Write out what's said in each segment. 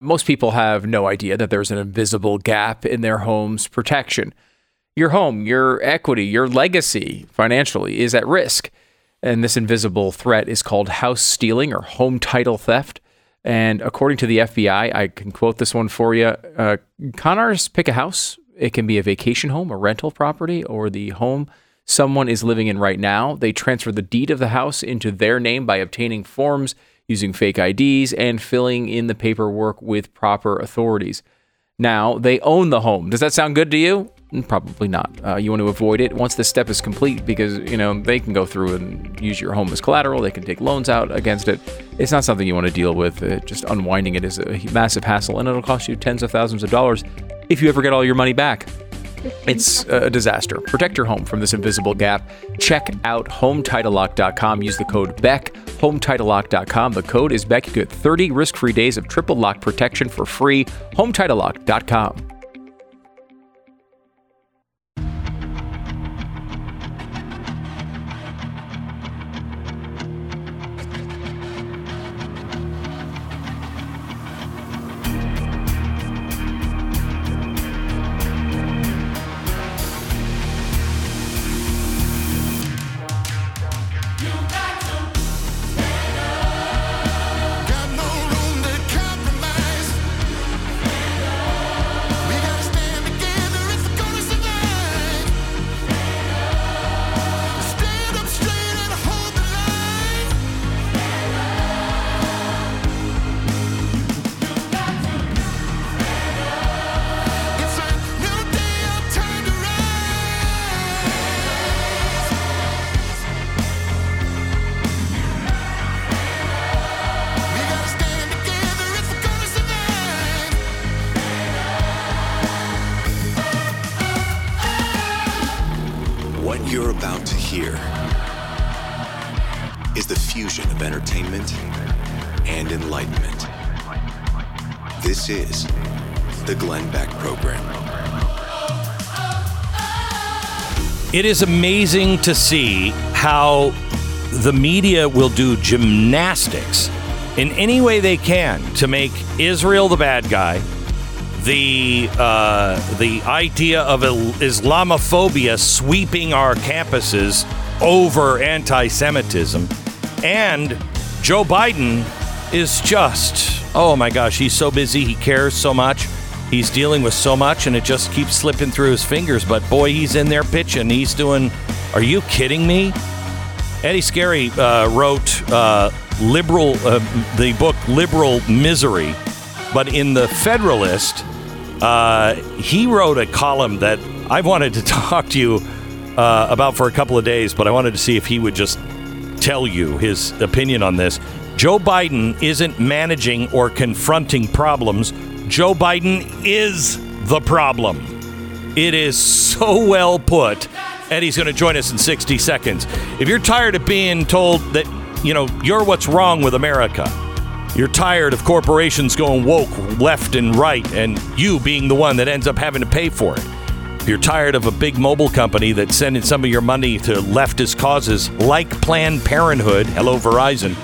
Most people have no idea that there's an invisible gap in their home's protection. Your home, your equity, your legacy financially is at risk. And this invisible threat is called house stealing or home title theft. And according to the FBI, I can quote this one for you uh, con artists pick a house. It can be a vacation home, a rental property, or the home someone is living in right now. They transfer the deed of the house into their name by obtaining forms using fake IDs and filling in the paperwork with proper authorities. Now they own the home. Does that sound good to you? Mm, probably not. Uh, you want to avoid it once the step is complete because you know they can go through and use your home as collateral. They can take loans out against it. It's not something you want to deal with. Uh, just unwinding it is a massive hassle, and it'll cost you tens of thousands of dollars if you ever get all your money back. It's a disaster. Protect your home from this invisible gap. Check out HomeTitleLock.com. Use the code BECK, HomeTitleLock.com. The code is BECK. You get 30 risk free days of triple lock protection for free. HomeTitleLock.com. It is amazing to see how the media will do gymnastics in any way they can to make Israel the bad guy, the uh, the idea of Islamophobia sweeping our campuses over anti-Semitism, and Joe Biden is just oh my gosh, he's so busy, he cares so much. He's dealing with so much, and it just keeps slipping through his fingers. But boy, he's in there pitching. He's doing. Are you kidding me? Eddie Scarry uh, wrote uh, liberal uh, the book Liberal Misery, but in the Federalist, uh, he wrote a column that I wanted to talk to you uh, about for a couple of days, but I wanted to see if he would just tell you his opinion on this. Joe Biden isn't managing or confronting problems. Joe Biden is the problem. It is so well put. Eddie's going to join us in 60 seconds. If you're tired of being told that, you know, you're what's wrong with America, you're tired of corporations going woke left and right and you being the one that ends up having to pay for it. If you're tired of a big mobile company that's sending some of your money to leftist causes like Planned Parenthood, hello Verizon,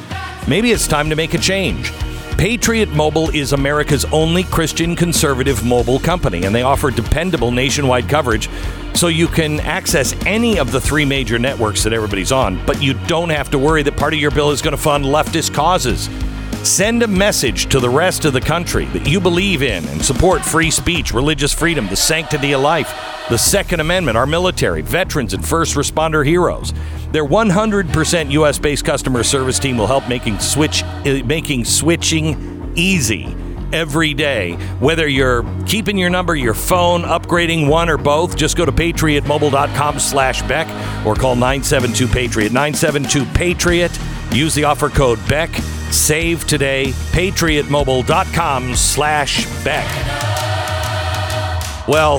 maybe it's time to make a change. Patriot Mobile is America's only Christian conservative mobile company, and they offer dependable nationwide coverage so you can access any of the three major networks that everybody's on, but you don't have to worry that part of your bill is going to fund leftist causes. Send a message to the rest of the country that you believe in and support free speech, religious freedom, the sanctity of life, the Second Amendment, our military, veterans, and first responder heroes. Their 100% U.S. based customer service team will help making switch uh, making switching easy every day. Whether you're keeping your number, your phone, upgrading one or both, just go to patriotmobile.com slash Beck or call 972 Patriot. 972 Patriot. Use the offer code Beck. Save today. Patriotmobile.com slash Beck. Well,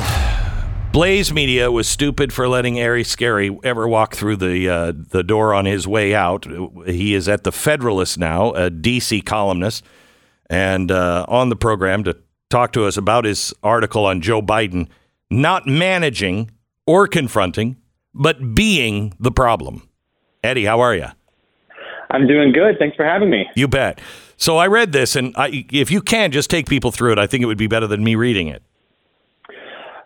Blaze Media was stupid for letting Ari Scarry ever walk through the uh, the door on his way out. He is at the Federalist now, a DC columnist, and uh, on the program to talk to us about his article on Joe Biden not managing or confronting, but being the problem. Eddie, how are you? I'm doing good. Thanks for having me. You bet. So I read this, and I, if you can, just take people through it. I think it would be better than me reading it.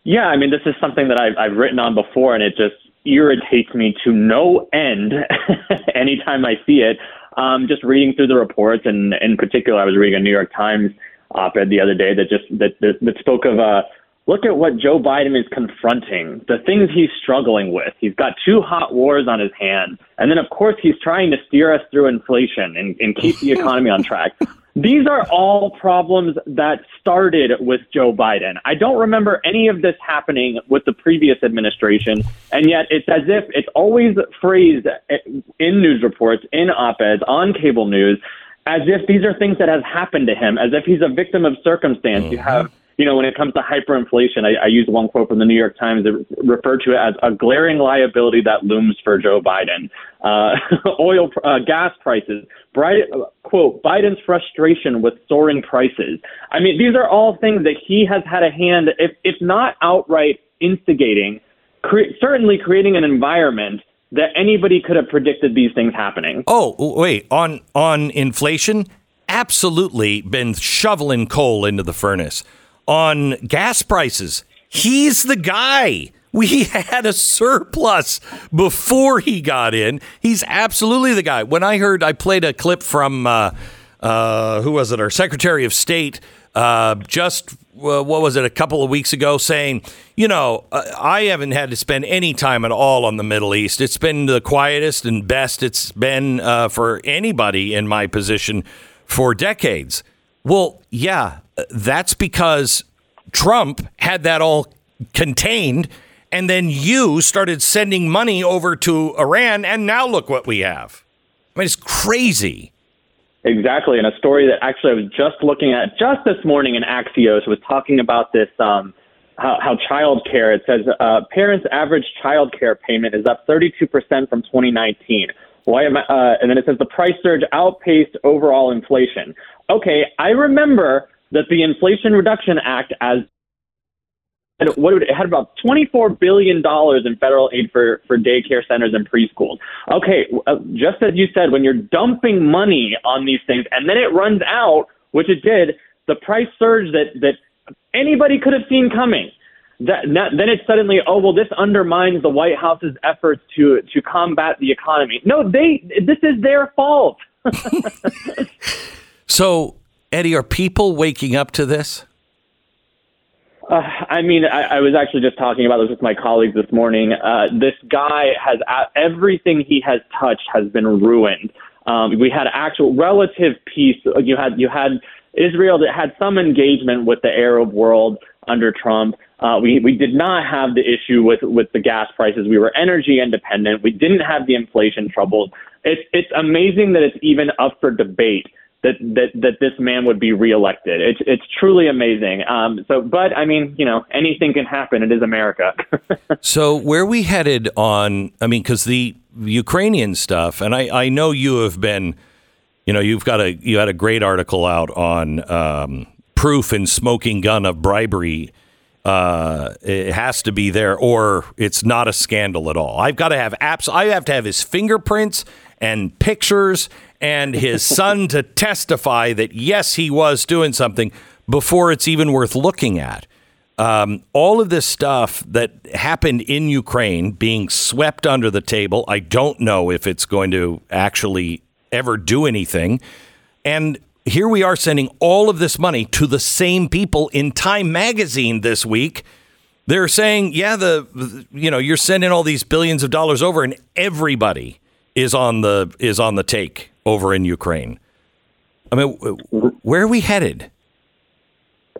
Yeah, I mean, this is something that I've, I've written on before, and it just irritates me to no end anytime I see it. Um, just reading through the reports, and in particular, I was reading a New York Times op-ed the other day that just that that, that spoke of uh, look at what Joe Biden is confronting, the things he's struggling with. He's got two hot wars on his hands, and then of course he's trying to steer us through inflation and, and keep the economy on track. These are all problems that started with Joe Biden. I don't remember any of this happening with the previous administration, and yet it's as if it's always phrased in news reports, in op-eds, on cable news, as if these are things that have happened to him, as if he's a victim of circumstance. You mm-hmm. have you know, when it comes to hyperinflation, I, I use one quote from the New York Times that referred to it as a glaring liability that looms for Joe Biden. Uh, oil, uh, gas prices, bright, quote, Biden's frustration with soaring prices. I mean, these are all things that he has had a hand, if, if not outright instigating, cre- certainly creating an environment that anybody could have predicted these things happening. Oh, wait, on on inflation, absolutely been shoveling coal into the furnace. On gas prices, he's the guy. We had a surplus before he got in. He's absolutely the guy. When I heard, I played a clip from uh, uh, who was it? Our Secretary of State uh, just uh, what was it a couple of weeks ago saying, you know, uh, I haven't had to spend any time at all on the Middle East. It's been the quietest and best it's been uh, for anybody in my position for decades. Well, yeah, that's because Trump had that all contained. And then you started sending money over to Iran, and now look what we have. I mean, it's crazy. Exactly, and a story that actually I was just looking at just this morning in Axios was talking about this um, how, how child care. It says uh, parents' average child care payment is up 32 percent from 2019. Why am I, uh, and then it says the price surge outpaced overall inflation. Okay, I remember that the Inflation Reduction Act as and what it had about $24 billion in federal aid for, for daycare centers and preschools. Okay, uh, just as you said, when you're dumping money on these things and then it runs out, which it did, the price surge that, that anybody could have seen coming. That, then it's suddenly, oh well, this undermines the White House's efforts to to combat the economy. No, they this is their fault. So, Eddie, are people waking up to this? Uh, I mean, I, I was actually just talking about this with my colleagues this morning. Uh, this guy has uh, everything he has touched has been ruined. Um, we had actual relative peace. You had you had Israel that had some engagement with the Arab world under Trump. Uh, we we did not have the issue with with the gas prices. We were energy independent. We didn't have the inflation troubles. It's it's amazing that it's even up for debate that that that this man would be reelected. It's it's truly amazing. Um, so, but I mean, you know, anything can happen. It is America. So, where we headed on? I mean, because the Ukrainian stuff, and I, I know you have been, you know, you've got a you had a great article out on um, proof and smoking gun of bribery. Uh, it has to be there, or it's not a scandal at all. I've got to have apps. I have to have his fingerprints and pictures and his son to testify that yes, he was doing something before it's even worth looking at. Um, all of this stuff that happened in Ukraine being swept under the table, I don't know if it's going to actually ever do anything. And here we are sending all of this money to the same people in Time magazine this week. They're saying, yeah, the you know, you're sending all these billions of dollars over and everybody is on the is on the take over in Ukraine. I mean, where are we headed?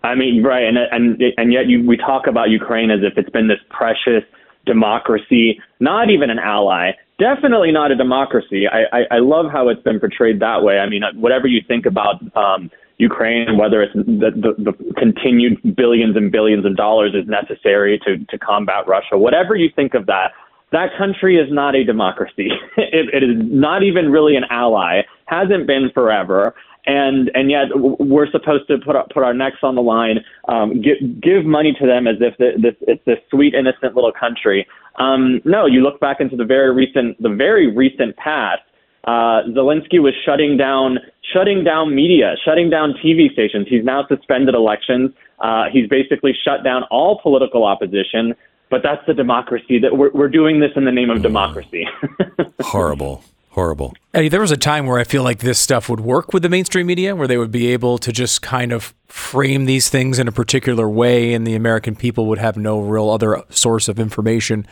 I mean, right, and and and yet you, we talk about Ukraine as if it's been this precious democracy, not even an ally, definitely not a democracy. I, I, I love how it's been portrayed that way. I mean, whatever you think about um, Ukraine, whether it's the, the, the continued billions and billions of dollars is necessary to to combat Russia, whatever you think of that, that country is not a democracy. it, it is not even really an ally. Hasn't been forever. And and yet we're supposed to put our, put our necks on the line, um, give give money to them as if this it's this sweet innocent little country. Um, no, you look back into the very recent the very recent past, Uh, Zelensky was shutting down shutting down media, shutting down TV stations. He's now suspended elections. Uh, he's basically shut down all political opposition. But that's the democracy that we're, we're doing this in the name of democracy. Horrible. Horrible. Eddie, there was a time where I feel like this stuff would work with the mainstream media, where they would be able to just kind of frame these things in a particular way, and the American people would have no real other source of information.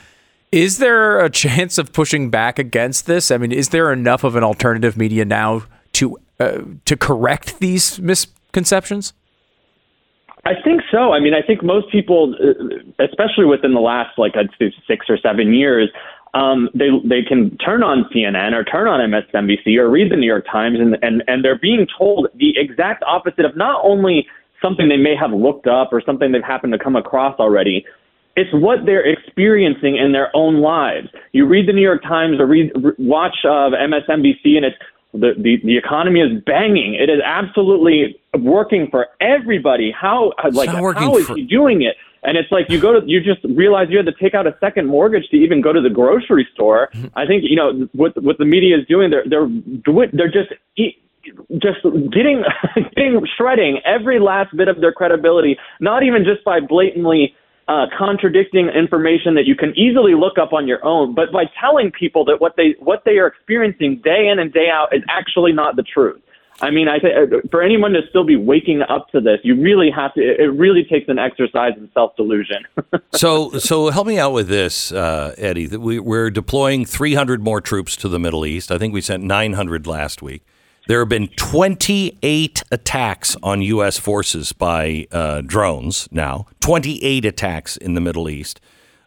Is there a chance of pushing back against this? I mean, is there enough of an alternative media now to uh, to correct these misconceptions? I think so. I mean, I think most people, uh, especially within the last like I'd say six or seven years, um, they they can turn on CNN or turn on MSNBC or read the New York Times, and and and they're being told the exact opposite of not only something they may have looked up or something they've happened to come across already. It's what they're experiencing in their own lives. You read the New York Times or read watch uh, MSNBC, and it's the, the the economy is banging. It is absolutely working for everybody. How like how is for- he doing it? And it's like you go to you just realize you had to take out a second mortgage to even go to the grocery store. I think you know what what the media is doing. They're they're they're just e- just getting getting shredding every last bit of their credibility. Not even just by blatantly uh, contradicting information that you can easily look up on your own, but by telling people that what they what they are experiencing day in and day out is actually not the truth. I mean, I think for anyone to still be waking up to this, you really have to. It really takes an exercise in self delusion. So, so help me out with this, uh, Eddie. We, we're deploying 300 more troops to the Middle East. I think we sent 900 last week. There have been 28 attacks on U.S. forces by uh, drones now. 28 attacks in the Middle East.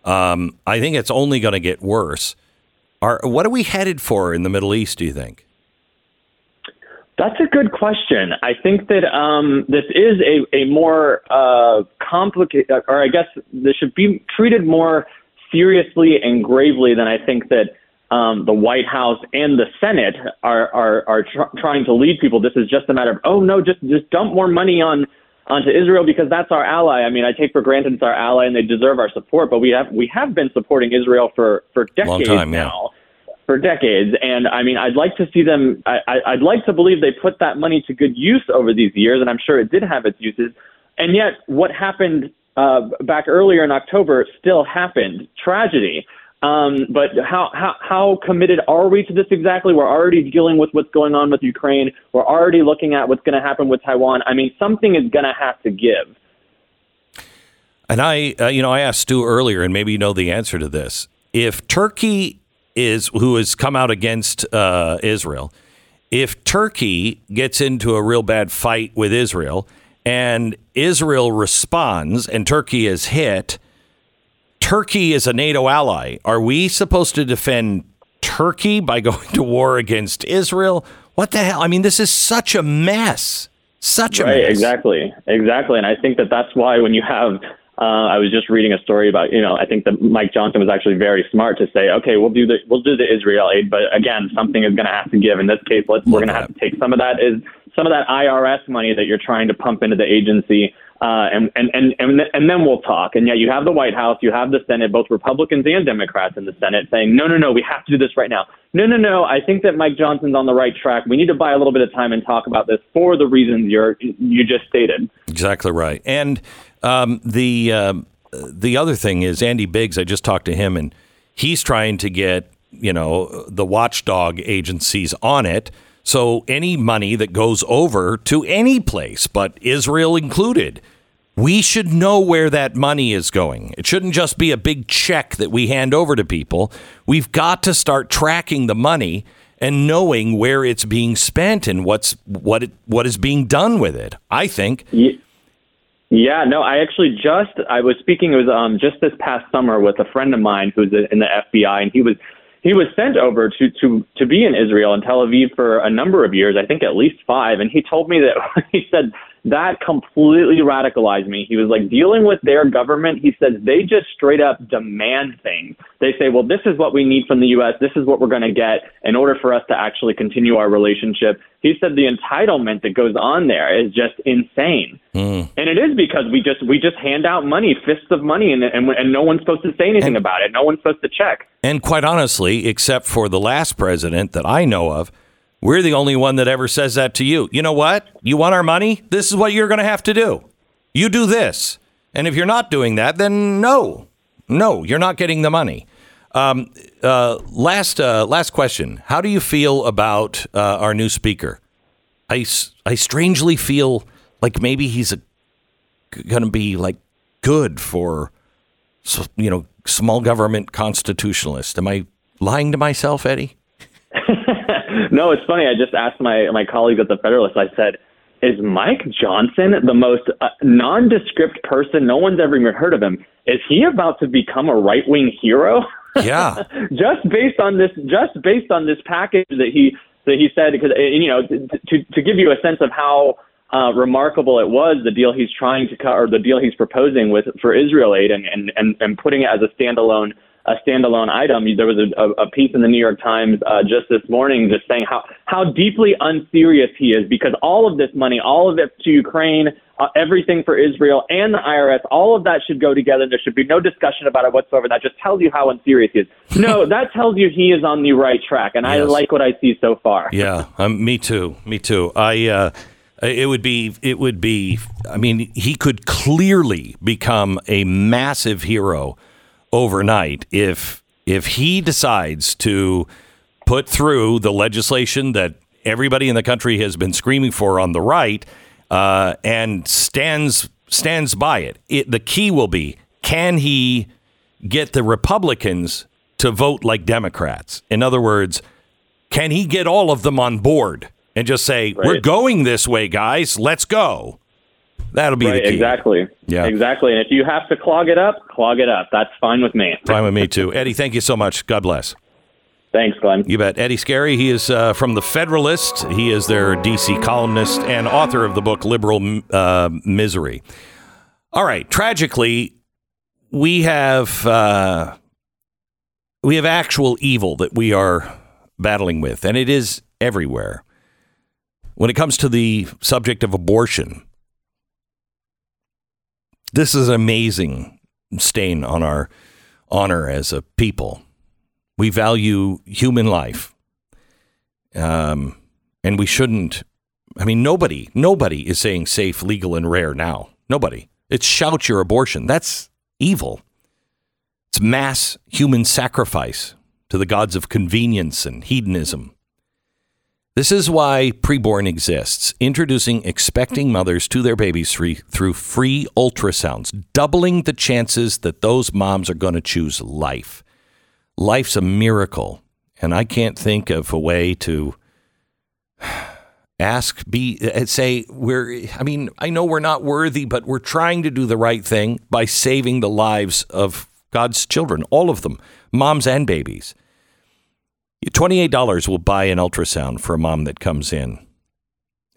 Um, I think it's only going to get worse. Are, what are we headed for in the Middle East? Do you think? That's a good question. I think that um, this is a, a more uh, complicated, or I guess this should be treated more seriously and gravely than I think that um, the White House and the Senate are are, are tr- trying to lead people. This is just a matter of oh no, just just dump more money on onto Israel because that's our ally. I mean, I take for granted it's our ally and they deserve our support, but we have we have been supporting Israel for for decades time, yeah. For decades. And I mean, I'd like to see them. I, I, I'd like to believe they put that money to good use over these years, and I'm sure it did have its uses. And yet, what happened uh, back earlier in October still happened. Tragedy. Um, but how, how how committed are we to this exactly? We're already dealing with what's going on with Ukraine. We're already looking at what's going to happen with Taiwan. I mean, something is going to have to give. And I, uh, you know, I asked Stu earlier, and maybe you know the answer to this. If Turkey is who has come out against uh, Israel, if Turkey gets into a real bad fight with Israel, and Israel responds, and Turkey is hit, Turkey is a NATO ally. Are we supposed to defend Turkey by going to war against Israel? What the hell? I mean, this is such a mess. Such a Right, mess. exactly, exactly. And I think that that's why when you have, uh, I was just reading a story about, you know, I think that Mike Johnson was actually very smart to say, okay, we'll do the we'll do the Israel aid, but again, something is going to have to give. In this case, let's we're going to have to take some of that is some of that IRS money that you're trying to pump into the agency. Uh, and, and, and, and, and then we'll talk. And yet you have the White House, you have the Senate, both Republicans and Democrats in the Senate saying, no, no, no, we have to do this right now. No, no, no, I think that Mike Johnson's on the right track. We need to buy a little bit of time and talk about this for the reasons you're, you just stated. Exactly right. And um, the um, the other thing is Andy Biggs. I just talked to him, and he's trying to get you know the watchdog agencies on it. So any money that goes over to any place, but Israel included, we should know where that money is going. It shouldn't just be a big check that we hand over to people. We've got to start tracking the money and knowing where it's being spent and what's what it, what is being done with it. I think. Yeah, no, I actually just I was speaking it was um just this past summer with a friend of mine who's in the FBI and he was he was sent over to to to be in Israel and Tel Aviv for a number of years, I think at least 5, and he told me that he said that completely radicalized me. He was like dealing with their government. He says they just straight up demand things. They say, well, this is what we need from the U.S. This is what we're going to get in order for us to actually continue our relationship. He said the entitlement that goes on there is just insane, hmm. and it is because we just we just hand out money, fists of money, and and, and no one's supposed to say anything about it. No one's supposed to check. And quite honestly, except for the last president that I know of, we're the only one that ever says that to you. You know what? You want our money? This is what you're going to have to do. You do this. And if you're not doing that, then no, no, you're not getting the money. Um, uh, last, uh, last question. How do you feel about uh, our new speaker? I, I strangely feel like maybe he's going to be like good for, you know, small government constitutionalist. Am I lying to myself, Eddie? No, it's funny. I just asked my my colleagues at the Federalist. I said, "Is Mike Johnson the most uh, nondescript person? No one's ever even heard of him. Is he about to become a right wing hero?" Yeah. just based on this, just based on this package that he that he said, because uh, you know, to to give you a sense of how uh, remarkable it was, the deal he's trying to cut or the deal he's proposing with for Israel aid and and and, and putting it as a standalone a standalone item. There was a, a, piece in the New York Times uh, just this morning just saying how how deeply unserious he is because all of this money, all of it to Ukraine, uh, everything for Israel and the IRS, all of that should go together. There should be no discussion about it whatsoever. That just tells you how unserious he is. No, that tells you he is on the right track, and I like what I see so far. Yeah, um, me too. Me too. I. Uh, it would be. It would be. I mean, he could clearly become a massive hero overnight if if he decides to put through the legislation that everybody in the country has been screaming for on the right uh, and stands stands by it. it. The key will be: can he get the Republicans to vote like Democrats? In other words, can he get all of them on board and just say, "We're going this way, guys. Let's go"? That'll be Right, the key. exactly. Yeah. Exactly. And if you have to clog it up, clog it up. That's fine with me. Fine with me too. Eddie, thank you so much. God bless. Thanks, Glenn. You bet. Eddie Scarry, he is uh, from The Federalist. He is their DC columnist and author of the book Liberal uh, Misery. All right. Tragically, we have uh, we have actual evil that we are battling with, and it is everywhere. When it comes to the subject of abortion, this is an amazing stain on our honor as a people. We value human life. Um, and we shouldn't. I mean, nobody, nobody is saying safe, legal, and rare now. Nobody. It's shout your abortion. That's evil. It's mass human sacrifice to the gods of convenience and hedonism. This is why preborn exists, introducing expecting mothers to their babies free, through free ultrasounds, doubling the chances that those moms are going to choose life. Life's a miracle, and I can't think of a way to ask be uh, say we're I mean, I know we're not worthy, but we're trying to do the right thing by saving the lives of God's children, all of them, moms and babies. $28 will buy an ultrasound for a mom that comes in.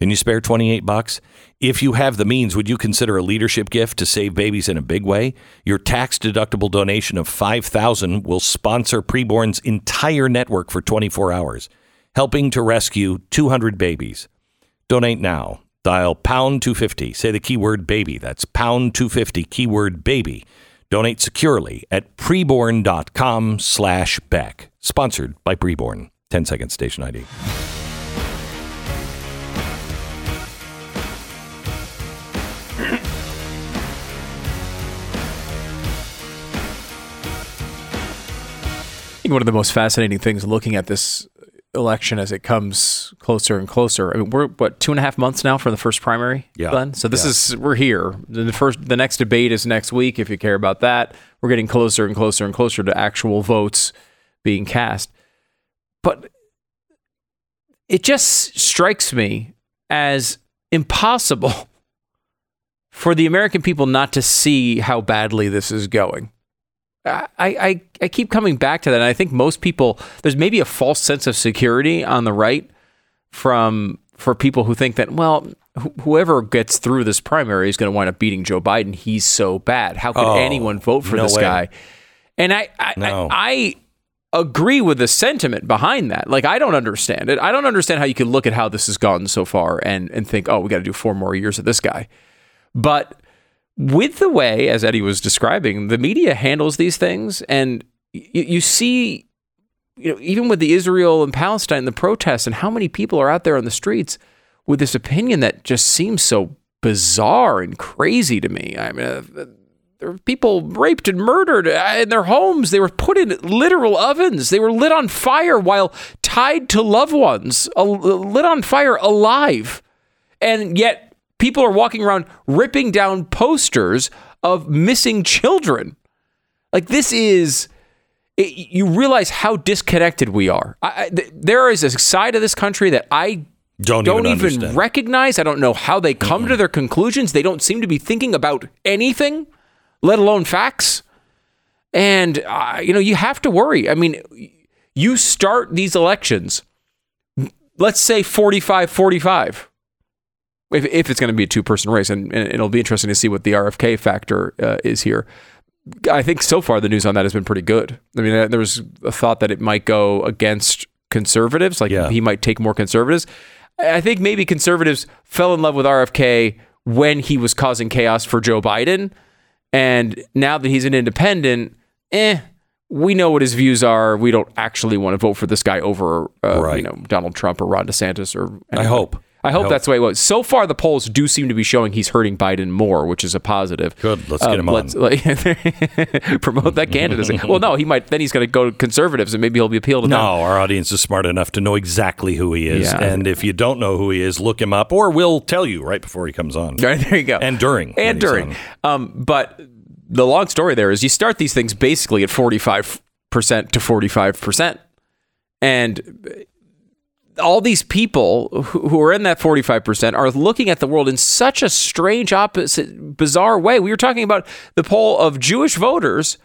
Can you spare 28 bucks? If you have the means, would you consider a leadership gift to save babies in a big way? Your tax deductible donation of 5000 will sponsor Preborn's entire network for 24 hours, helping to rescue 200 babies. Donate now. Dial pound 250. Say the keyword baby. That's pound 250, keyword baby. Donate securely at preborn.com slash Beck. Sponsored by Preborn. 10 second station ID. I think one of the most fascinating things looking at this election as it comes closer and closer. I mean, we're what two and a half months now for the first primary, Yeah. Glenn? So this is we're here. The first, the next debate is next week. If you care about that, we're getting closer and closer and closer to actual votes being cast. But it just strikes me as impossible for the American people not to see how badly this is going. I, I, I keep coming back to that. And I think most people, there's maybe a false sense of security on the right from for people who think that, well, wh- whoever gets through this primary is going to wind up beating Joe Biden. He's so bad. How could Oh, anyone vote for no this way. guy? And I, I, No. I, I agree with the sentiment behind that. Like, I don't understand it. I don't understand how you can look at how this has gone so far and and think, oh, we got to do four more years of this guy. But with the way, as Eddie was describing, the media handles these things, and you, you see, you know, even with the Israel and Palestine, the protests, and how many people are out there on the streets with this opinion that just seems so bizarre and crazy to me. I mean, uh, there were people raped and murdered uh, in their homes. They were put in literal ovens. They were lit on fire while tied to loved ones, uh, lit on fire alive. And yet, people are walking around ripping down posters of missing children. Like, this is. It, you realize how disconnected we are. I, I, th- there is a side of this country that I Don't, don't even, even recognize. I don't know how they come to their conclusions. They don't seem to be thinking about anything, let alone facts. And, uh, you know, you have to worry. I mean, you start these elections, let's say 45 45, if, if it's going to be a two person race. And, and it'll be interesting to see what the RFK factor uh, is here. I think so far the news on that has been pretty good. I mean, there was a thought that it might go against conservatives, like Yeah. he might take more conservatives. I I think maybe conservatives fell in love with RFK when he was causing chaos for Joe Biden, and now that he's an independent, eh, we know what his views are. We don't actually want to vote for this guy over, uh, Right. you know, Donald Trump or Ron DeSantis or. I hope. I hope I hope. that's the way it was. So far, the polls do seem to be showing he's hurting Biden more, which is a positive. Good. Let's get him on. let's, like, promote that candidacy. well, no, he might. Then he's going to go to conservatives, and maybe he'll be appealed to No, them. our audience is smart enough to know exactly who he is. Yeah. And if you don't know who he is, look him up, or we'll tell you right before he comes on. Right, there you go. And during. and during. Um, but the long story there is you start these things basically at 45% to 45%. And all these people who are in that 45% are looking at the world in such a strange, opposite, bizarre way. We were talking about the poll of Jewish voters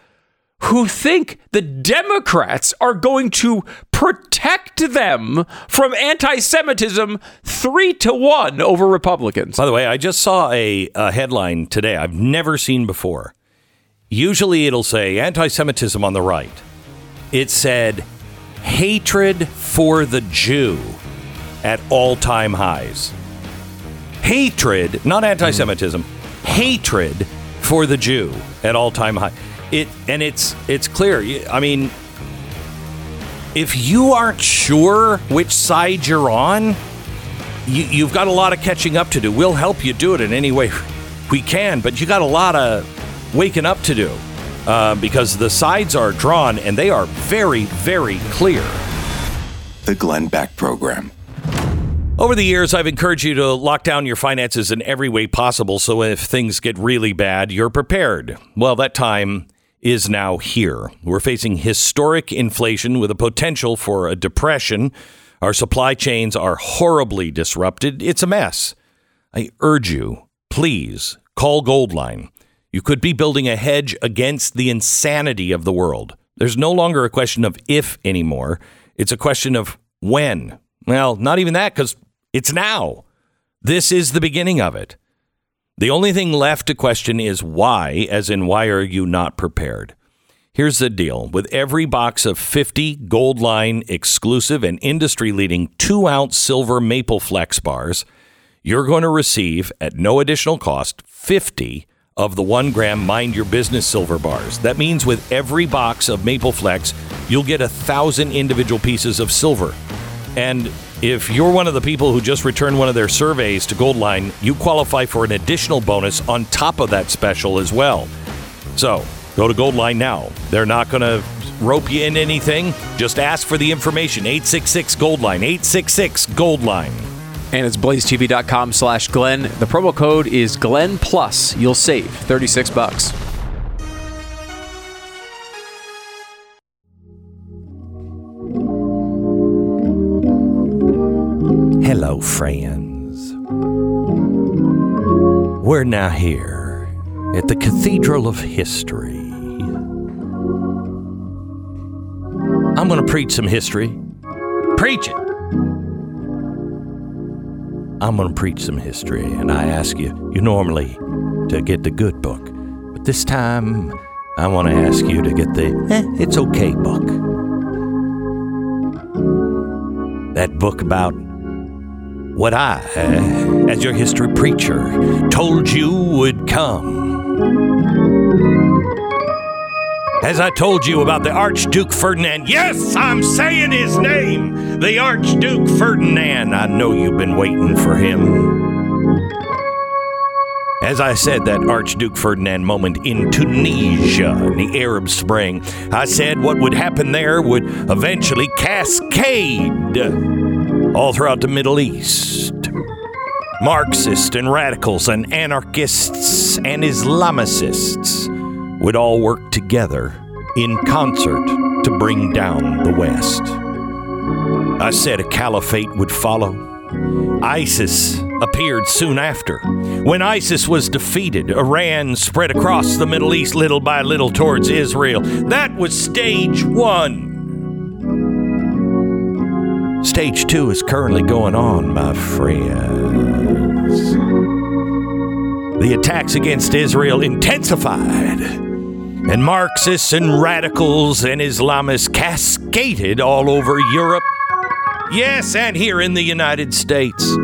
who think the Democrats are going to protect them from anti Semitism three to one over Republicans. By the way, I just saw a, a headline today I've never seen before. Usually it'll say anti Semitism on the right. It said hatred for the Jew at all time highs. Hatred, not anti Semitism, hatred for the Jew at all time high. It and it's it's clear. I mean, if you aren't sure which side you're on, you, you've got a lot of catching up to do. We'll help you do it in any way we can, but you got a lot of waking up to do uh, because the sides are drawn and they are very, very clear. The Glenn Beck Program. Over the years, I've encouraged you to lock down your finances in every way possible so if things get really bad, you're prepared. Well, that time is now here. We're facing historic inflation with a potential for a depression. Our supply chains are horribly disrupted. It's a mess. I urge you, please call Goldline. You could be building a hedge against the insanity of the world. There's no longer a question of if anymore. It's a question of when. Well, not even that, because it's now. This is the beginning of it. The only thing left to question is why, as in, why are you not prepared? Here's the deal with every box of 50 Goldline exclusive and industry leading two ounce silver Maple Flex bars, you're going to receive at no additional cost 50 of the one gram Mind Your Business silver bars. That means with every box of Maple Flex, you'll get a thousand individual pieces of silver. And if you're one of the people who just returned one of their surveys to Goldline, you qualify for an additional bonus on top of that special as well. So go to Goldline now. They're not going to rope you in anything. Just ask for the information. 866 Goldline. 866 Goldline. And it's blazetv.com slash Glenn. The promo code is Glenn Plus. You'll save 36 bucks. Hello, friends. We're now here at the Cathedral of History. I'm going to preach some history. Preach it. I'm going to preach some history, and I ask you, you normally to get the good book, but this time I want to ask you to get the eh, it's okay book. That book about what I, uh, as your history preacher, told you would come. As I told you about the Archduke Ferdinand, yes, I'm saying his name, the Archduke Ferdinand. I know you've been waiting for him. As I said, that Archduke Ferdinand moment in Tunisia in the Arab Spring, I said what would happen there would eventually cascade all throughout the Middle East. Marxists and radicals and anarchists and Islamicists would all work together in concert to bring down the West. I said a caliphate would follow. ISIS appeared soon after. When ISIS was defeated, Iran spread across the Middle East little by little towards Israel. That was stage one. Stage two is currently going on, my friends. The attacks against Israel intensified, and Marxists and radicals and Islamists cascaded all over Europe. Yes, and here in the United States.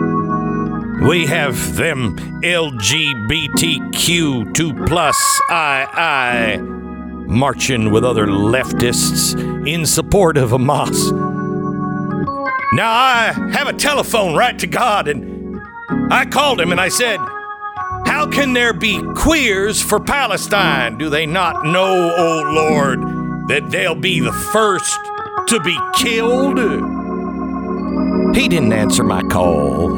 We have them LGBTQ2 plus II marching with other leftists in support of Hamas. Now I have a telephone right to God, and I called him and I said, How can there be queers for Palestine? Do they not know, oh Lord, that they'll be the first to be killed? He didn't answer my call.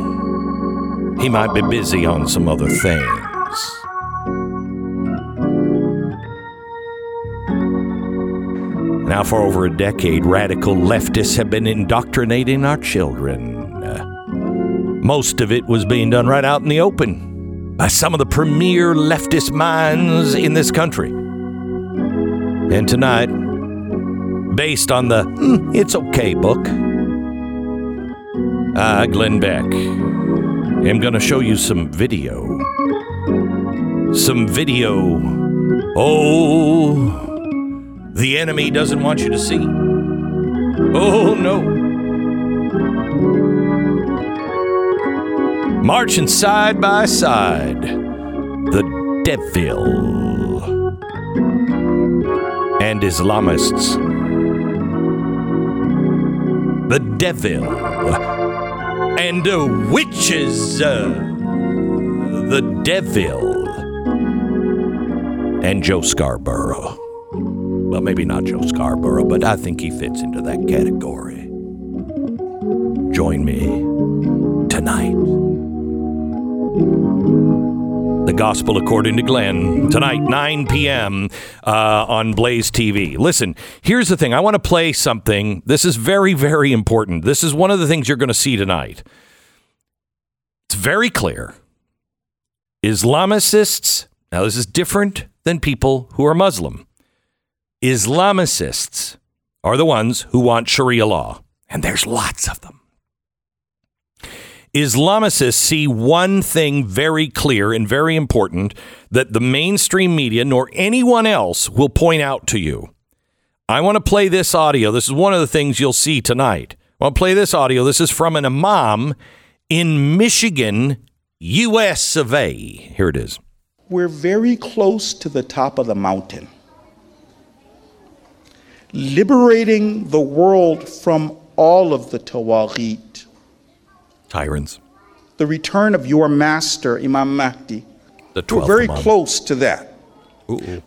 He might be busy on some other things. Now, for over a decade, radical leftists have been indoctrinating our children. Uh, most of it was being done right out in the open by some of the premier leftist minds in this country. And tonight, based on the "Hmm, It's Okay book, I, Glenn Beck, am going to show you some video. Some video. Oh, the enemy doesn't want you to see. Oh, no. Marching side by side, the devil and Islamists. The devil and the witches. the devil and Joe Scarborough. Well, maybe not Joe Scarborough, but I think he fits into that category. Join me tonight. Gospel According to Glenn, tonight, 9 p.m. Uh, on Blaze TV. Listen, here's the thing. I want to play something. This is very, very important. This is one of the things you're going to see tonight. It's very clear. Islamicists, now this is different than people who are Muslim. Islamicists are the ones who want Sharia law, and there's lots of them. Islamicists see one thing very clear and very important that the mainstream media nor anyone else will point out to you. I want to play this audio. This is one of the things you'll see tonight. I'll play this audio. This is from an imam in Michigan, US of A. Here it is. We're very close to the top of the mountain. Liberating the world from all of the Tawaghit. Tyrants. The return of your master, Imam Mahdi. The We're very Imam. close to that.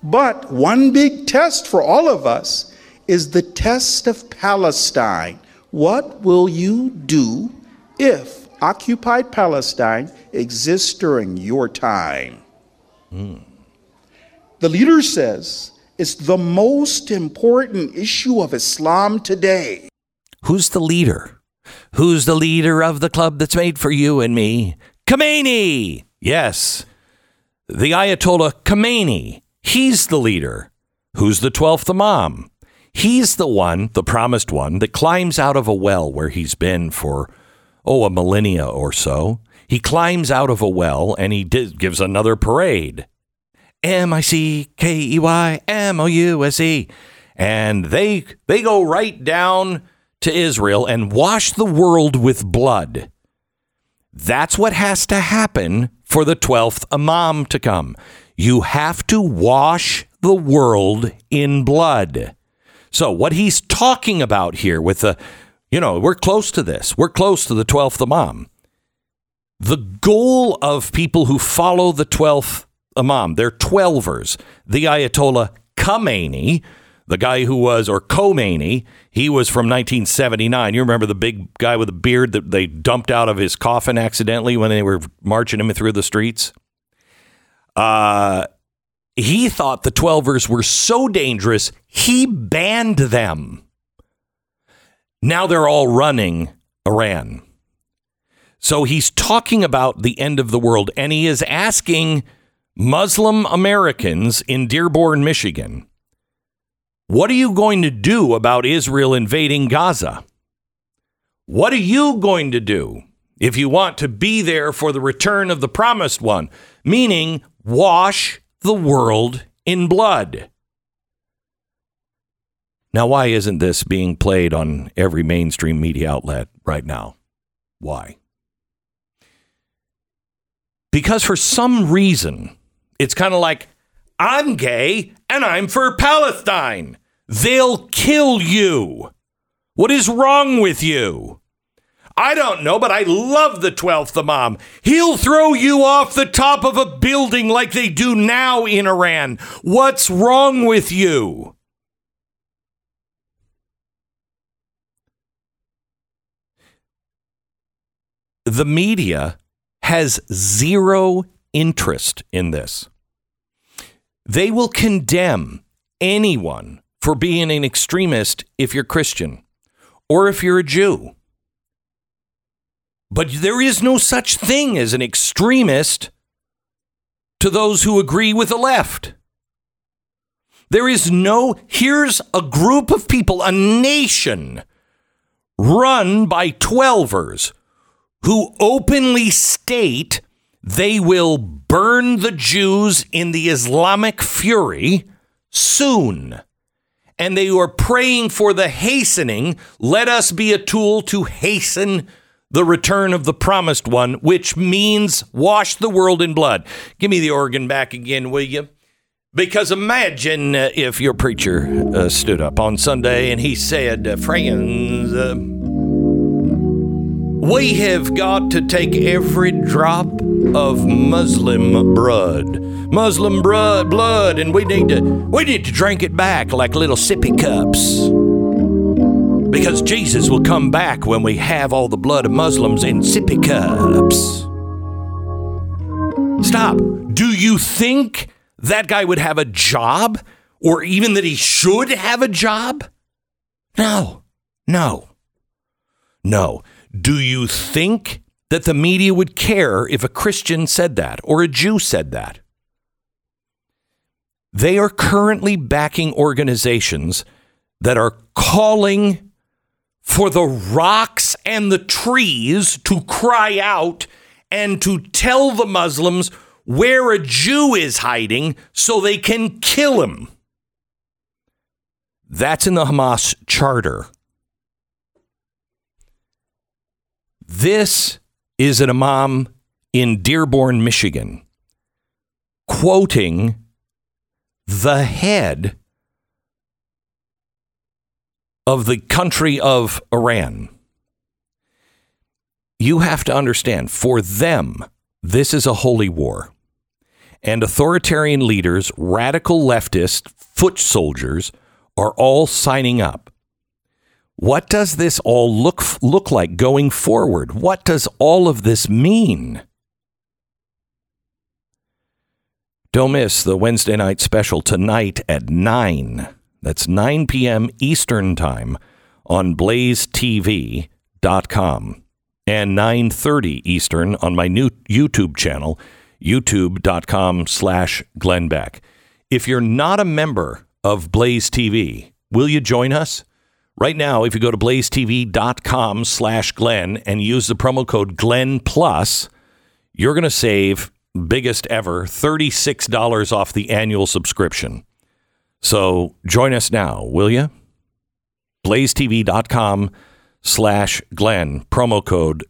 But one big test for all of us is the test of Palestine. What will you do if occupied Palestine exists during your time? Hmm. The leader says it's the most important issue of Islam today. Who's the leader? Who's the leader of the club that's made for you and me? Khomeini! Yes. The Ayatollah Khomeini. He's the leader. Who's the 12th Imam? He's the one, the promised one, that climbs out of a well where he's been for, oh, a millennia or so. He climbs out of a well and he gives another parade. M I C K E Y M O U S E. And they they go right down to Israel and wash the world with blood. That's what has to happen for the 12th Imam to come. You have to wash the world in blood. So, what he's talking about here with the, you know, we're close to this. We're close to the 12th Imam. The goal of people who follow the 12th Imam, they're 12ers. The Ayatollah Khomeini, the guy who was, or Khomeini, he was from 1979. You remember the big guy with the beard that they dumped out of his coffin accidentally when they were marching him through the streets? Uh, he thought the 12ers were so dangerous, he banned them. Now they're all running Iran. So he's talking about the end of the world, and he is asking Muslim Americans in Dearborn, Michigan, what are you going to do about Israel invading Gaza? What are you going to do if you want to be there for the return of the promised one? Meaning, wash the world in blood. Now, why isn't this being played on every mainstream media outlet right now? Why? Because for some reason, it's kind of like, I'm gay and I'm for Palestine. They'll kill you. What is wrong with you? I don't know, but I love the 12th Imam. He'll throw you off the top of a building like they do now in Iran. What's wrong with you? The media has zero interest in this. They will condemn anyone for being an extremist if you're Christian or if you're a Jew. But there is no such thing as an extremist to those who agree with the left. There is no, here's a group of people, a nation run by 12ers who openly state they will burn the Jews in the Islamic fury soon. And they are praying for the hastening. Let us be a tool to hasten the return of the promised one, which means wash the world in blood. Give me the organ back again, will you? Because imagine uh, if your preacher uh, stood up on Sunday and he said, uh, Friends, uh, we have got to take every drop of Muslim blood, Muslim blood, blood, and we need to we need to drink it back like little sippy cups. Because Jesus will come back when we have all the blood of Muslims in sippy cups. Stop. Do you think that guy would have a job, or even that he should have a job? No, no, no. Do you think that the media would care if a Christian said that or a Jew said that? They are currently backing organizations that are calling for the rocks and the trees to cry out and to tell the Muslims where a Jew is hiding so they can kill him. That's in the Hamas charter. This is an imam in Dearborn, Michigan, quoting the head of the country of Iran. You have to understand, for them, this is a holy war. And authoritarian leaders, radical leftist foot soldiers are all signing up. What does this all look look like going forward? What does all of this mean? Don't miss the Wednesday night special tonight at 9. That's 9 p.m. Eastern Time on blazetv.com and 9:30 Eastern on my new YouTube channel, youtube.com slash Glenn Beck. If you're not a member of Blaze TV, will you join us? Right now, if you go to blazetv.com slash Glenn and use the promo code Glenn Plus, you're going to save biggest ever $36 off the annual subscription. So join us now, will you? blazetv.com slash Glenn, promo code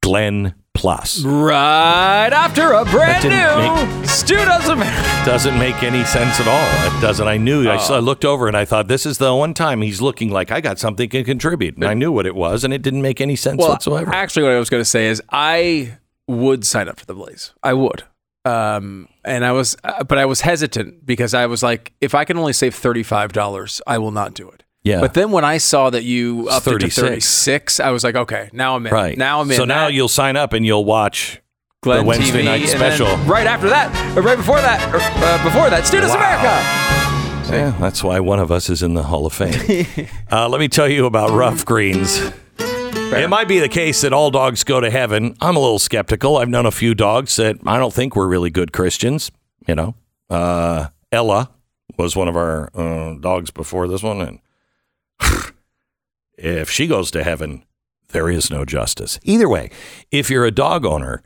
Glenn Plus. Right after a brand new Stu Does America. Doesn't make any sense at all. It doesn't. I knew. I, saw, I looked over and I thought, this is the one time he's looking like I got something to contribute. And I knew what it was, and it didn't make any sense Well, whatsoever. actually, what I was going to say is I would sign up for the Blaze. I would. Um, and I was, uh, but I was hesitant because I was like, if I can only save $35, I will not do it. Yeah. But then when I saw that you up to 36. 36, I was like, okay, now I'm in. right. Now I'm in. So now That- you'll sign up and you'll watch Glenn the Wednesday TV, night special. right after that, or right before that, or, uh, before that, Stu Does America. Yeah, that's why one of us is in the Hall of Fame. uh, let me tell you about Ruff Greens. It might be the case that all dogs go to heaven. I'm a little skeptical. I've known a few dogs that I don't think were really good Christians. You know, uh, Ella was one of our uh, dogs before this one, and if she goes to heaven, there is no justice. Either way, if you're a dog owner,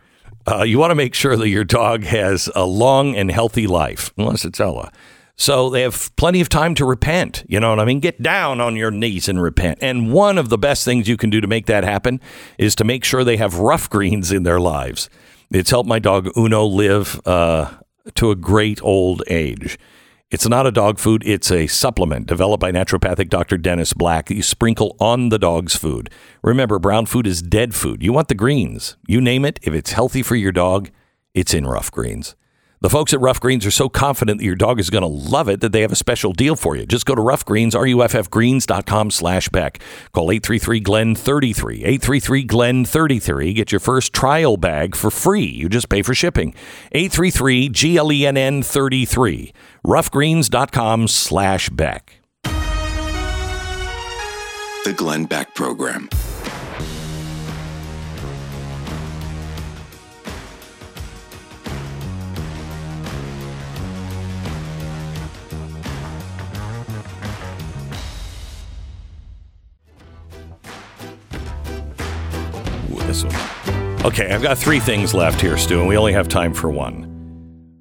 uh, you want to make sure that your dog has a long and healthy life, unless it's Ella. So they have plenty of time to repent. You know what I mean? Get down on your knees and repent. And one of the best things you can do to make that happen is to make sure they have Ruff greens in their lives. It's helped my dog Uno live uh, to a great old age. It's not a dog food, it's a supplement developed by naturopathic Dr. Dennis Black that you sprinkle on the dog's food. Remember, brown food is dead food. You want the greens. You name it, if it's healthy for your dog, it's in Ruff Greens. The folks at Ruff Greens are so confident that your dog is going to love it that they have a special deal for you. Just go to Ruff Greens, R-U-F-F greens.com slash Beck. Call 833-GLEN-33, 833-GLEN-33. Get your first trial bag for free. You just pay for shipping. 833-G-L-E-N-N-33, ruffgreens.com slash Beck. The Glenn Beck Program. This one. Okay, I've got three things left here, Stu, and we only have time for one.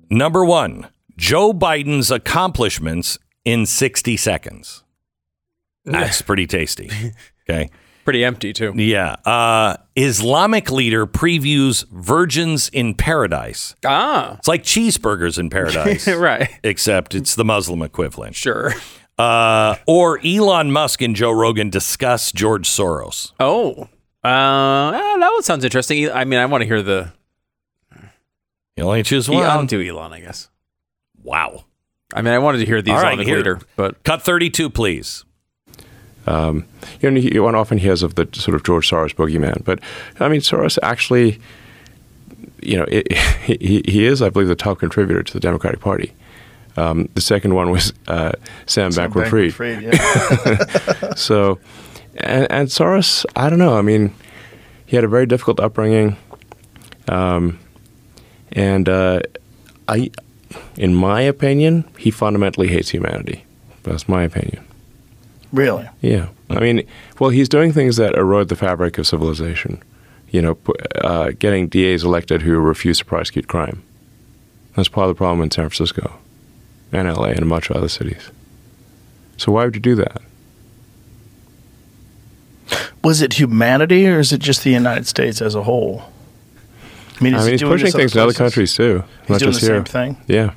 Number one, Joe Biden's accomplishments in 60 seconds. That's pretty tasty. Okay. Pretty empty too. Yeah. Uh, Islamic leader previews virgins in paradise. Ah, It's like cheeseburgers in paradise. right. Except it's the Muslim equivalent. Sure. Uh, or Elon Musk and Joe Rogan discuss George Soros. Oh, uh, eh, that one sounds interesting. I mean, I want to hear the. You only choose Yeah, I'll do Elon, I guess. Wow. I mean, I wanted to hear the All right, Islamic here. leader, but Cut 32, please. Um, you know, he- one often hears of the sort of George Soros boogeyman, but I mean, Soros actually, you know, it, he, he is, I believe, the top contributor to the Democratic Party. Um, the second one was uh, Sam Bankman Fried. Fried, yeah. So, and, and Soros, I don't know. I mean, he had a very difficult upbringing, um, and uh, I, in my opinion, he fundamentally hates humanity. That's my opinion. really? Yeah, I mean, well, he's doing things that erode the fabric of civilization. You know, uh, getting DAs elected who refuse to prosecute crime. That's part of the problem in San Francisco, and LA, and a bunch of other cities. So why would you do that? Was it humanity or is it just the United States as a whole? I mean, I mean, he's doing pushing things in other countries too, He's not doing just the here. same thing. Yeah.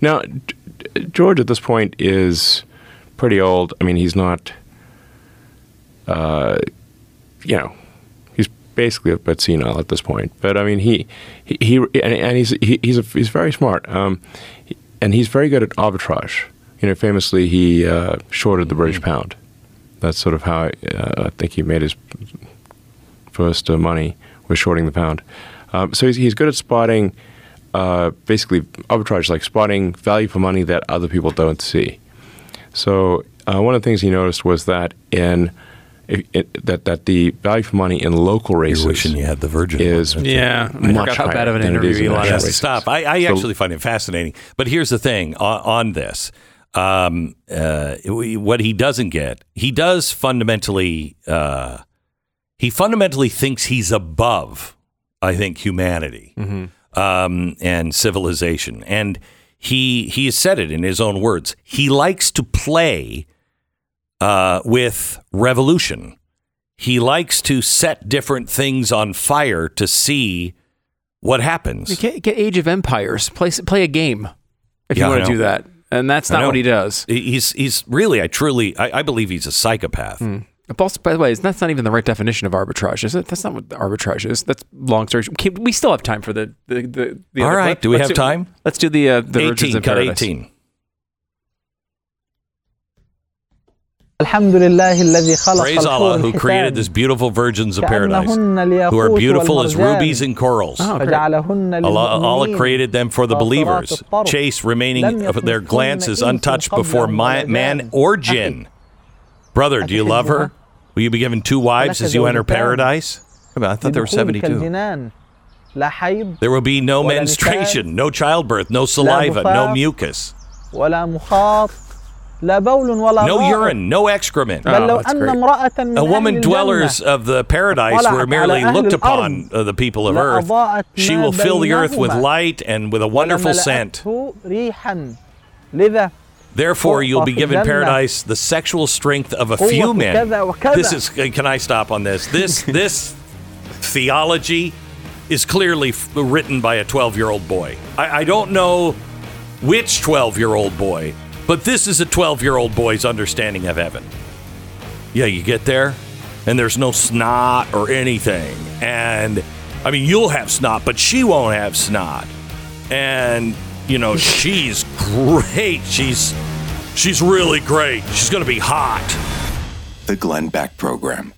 Now, George at this point is pretty old. I mean, he's not, uh, you know, he's basically a bit senile at this point. But I mean, he he, he and, and he's he, he's a, he's very smart, um, and he's very good at arbitrage. You know, famously, he uh, shorted the British pound. That's sort of how I, uh, I think he made his first uh, money was shorting the pound. Um, so he's, he's good at spotting, uh, basically arbitrage, like spotting value for money that other people don't see. So uh, one of the things he noticed was that in it, it, that that the value for money in local races You're wishing you had the virgin. is one. yeah, I much forgot how higher bad of an than it is interview Elon national has. races. Stop. I, I So- actually find it fascinating. But here's the thing on, on this. Um, uh, what he doesn't get, he does fundamentally, uh, he fundamentally thinks he's above I think, humanity um, and civilization. And he he has said it in his own words. He likes to play uh, with revolution. He likes to set different things on fire to see what happens. Get, get Age of Empires. Play play a game if you want to do that. And that's not what he does. He's he's really, I truly, I, I believe he's a psychopath. Also, by the way, that's not even the right definition of arbitrage, is it? That's not what arbitrage is. That's long story. We still have time for the the the. the All right. clip. Do we Let's have time? Let's do the uh, the Virgins 18, of cut Paradise. Praise Allah who created these beautiful virgins of paradise who are beautiful as rubies and corals. Allah, Allah, created them for the believers, chase remaining of their glances untouched before man or jinn. Brother, do you love her? Will you be given two wives as you enter paradise? I thought there were 72. There will be no menstruation, no childbirth, no saliva, no mucus. لا بول ولا no غائط. urine, no excrement. بل Oh, لو that's أن great. امرأة من A أهل woman الجنة dwellers of the paradise طلعت were merely على أهل looked الأرض upon uh, the people of earth. لأضاءت She ما will fill the earth with بينهما light and with a wonderful scent. ولملأته ريحا لذا Therefore, you'll be فوق given الجنة. paradise the sexual strength of a قوة few men. كذا وكذا. This is. Can I stop on this? This this theology is clearly f- written by a 12 year old boy. I, I don't know which 12 year old boy, but this is a 12 year old boy's understanding of heaven. Yeah, you get there, and there's no snot or anything. And I mean, you'll have snot, but she won't have snot. And you know, she's great. She's she's really great. She's gonna be hot. The Glenn Beck Program.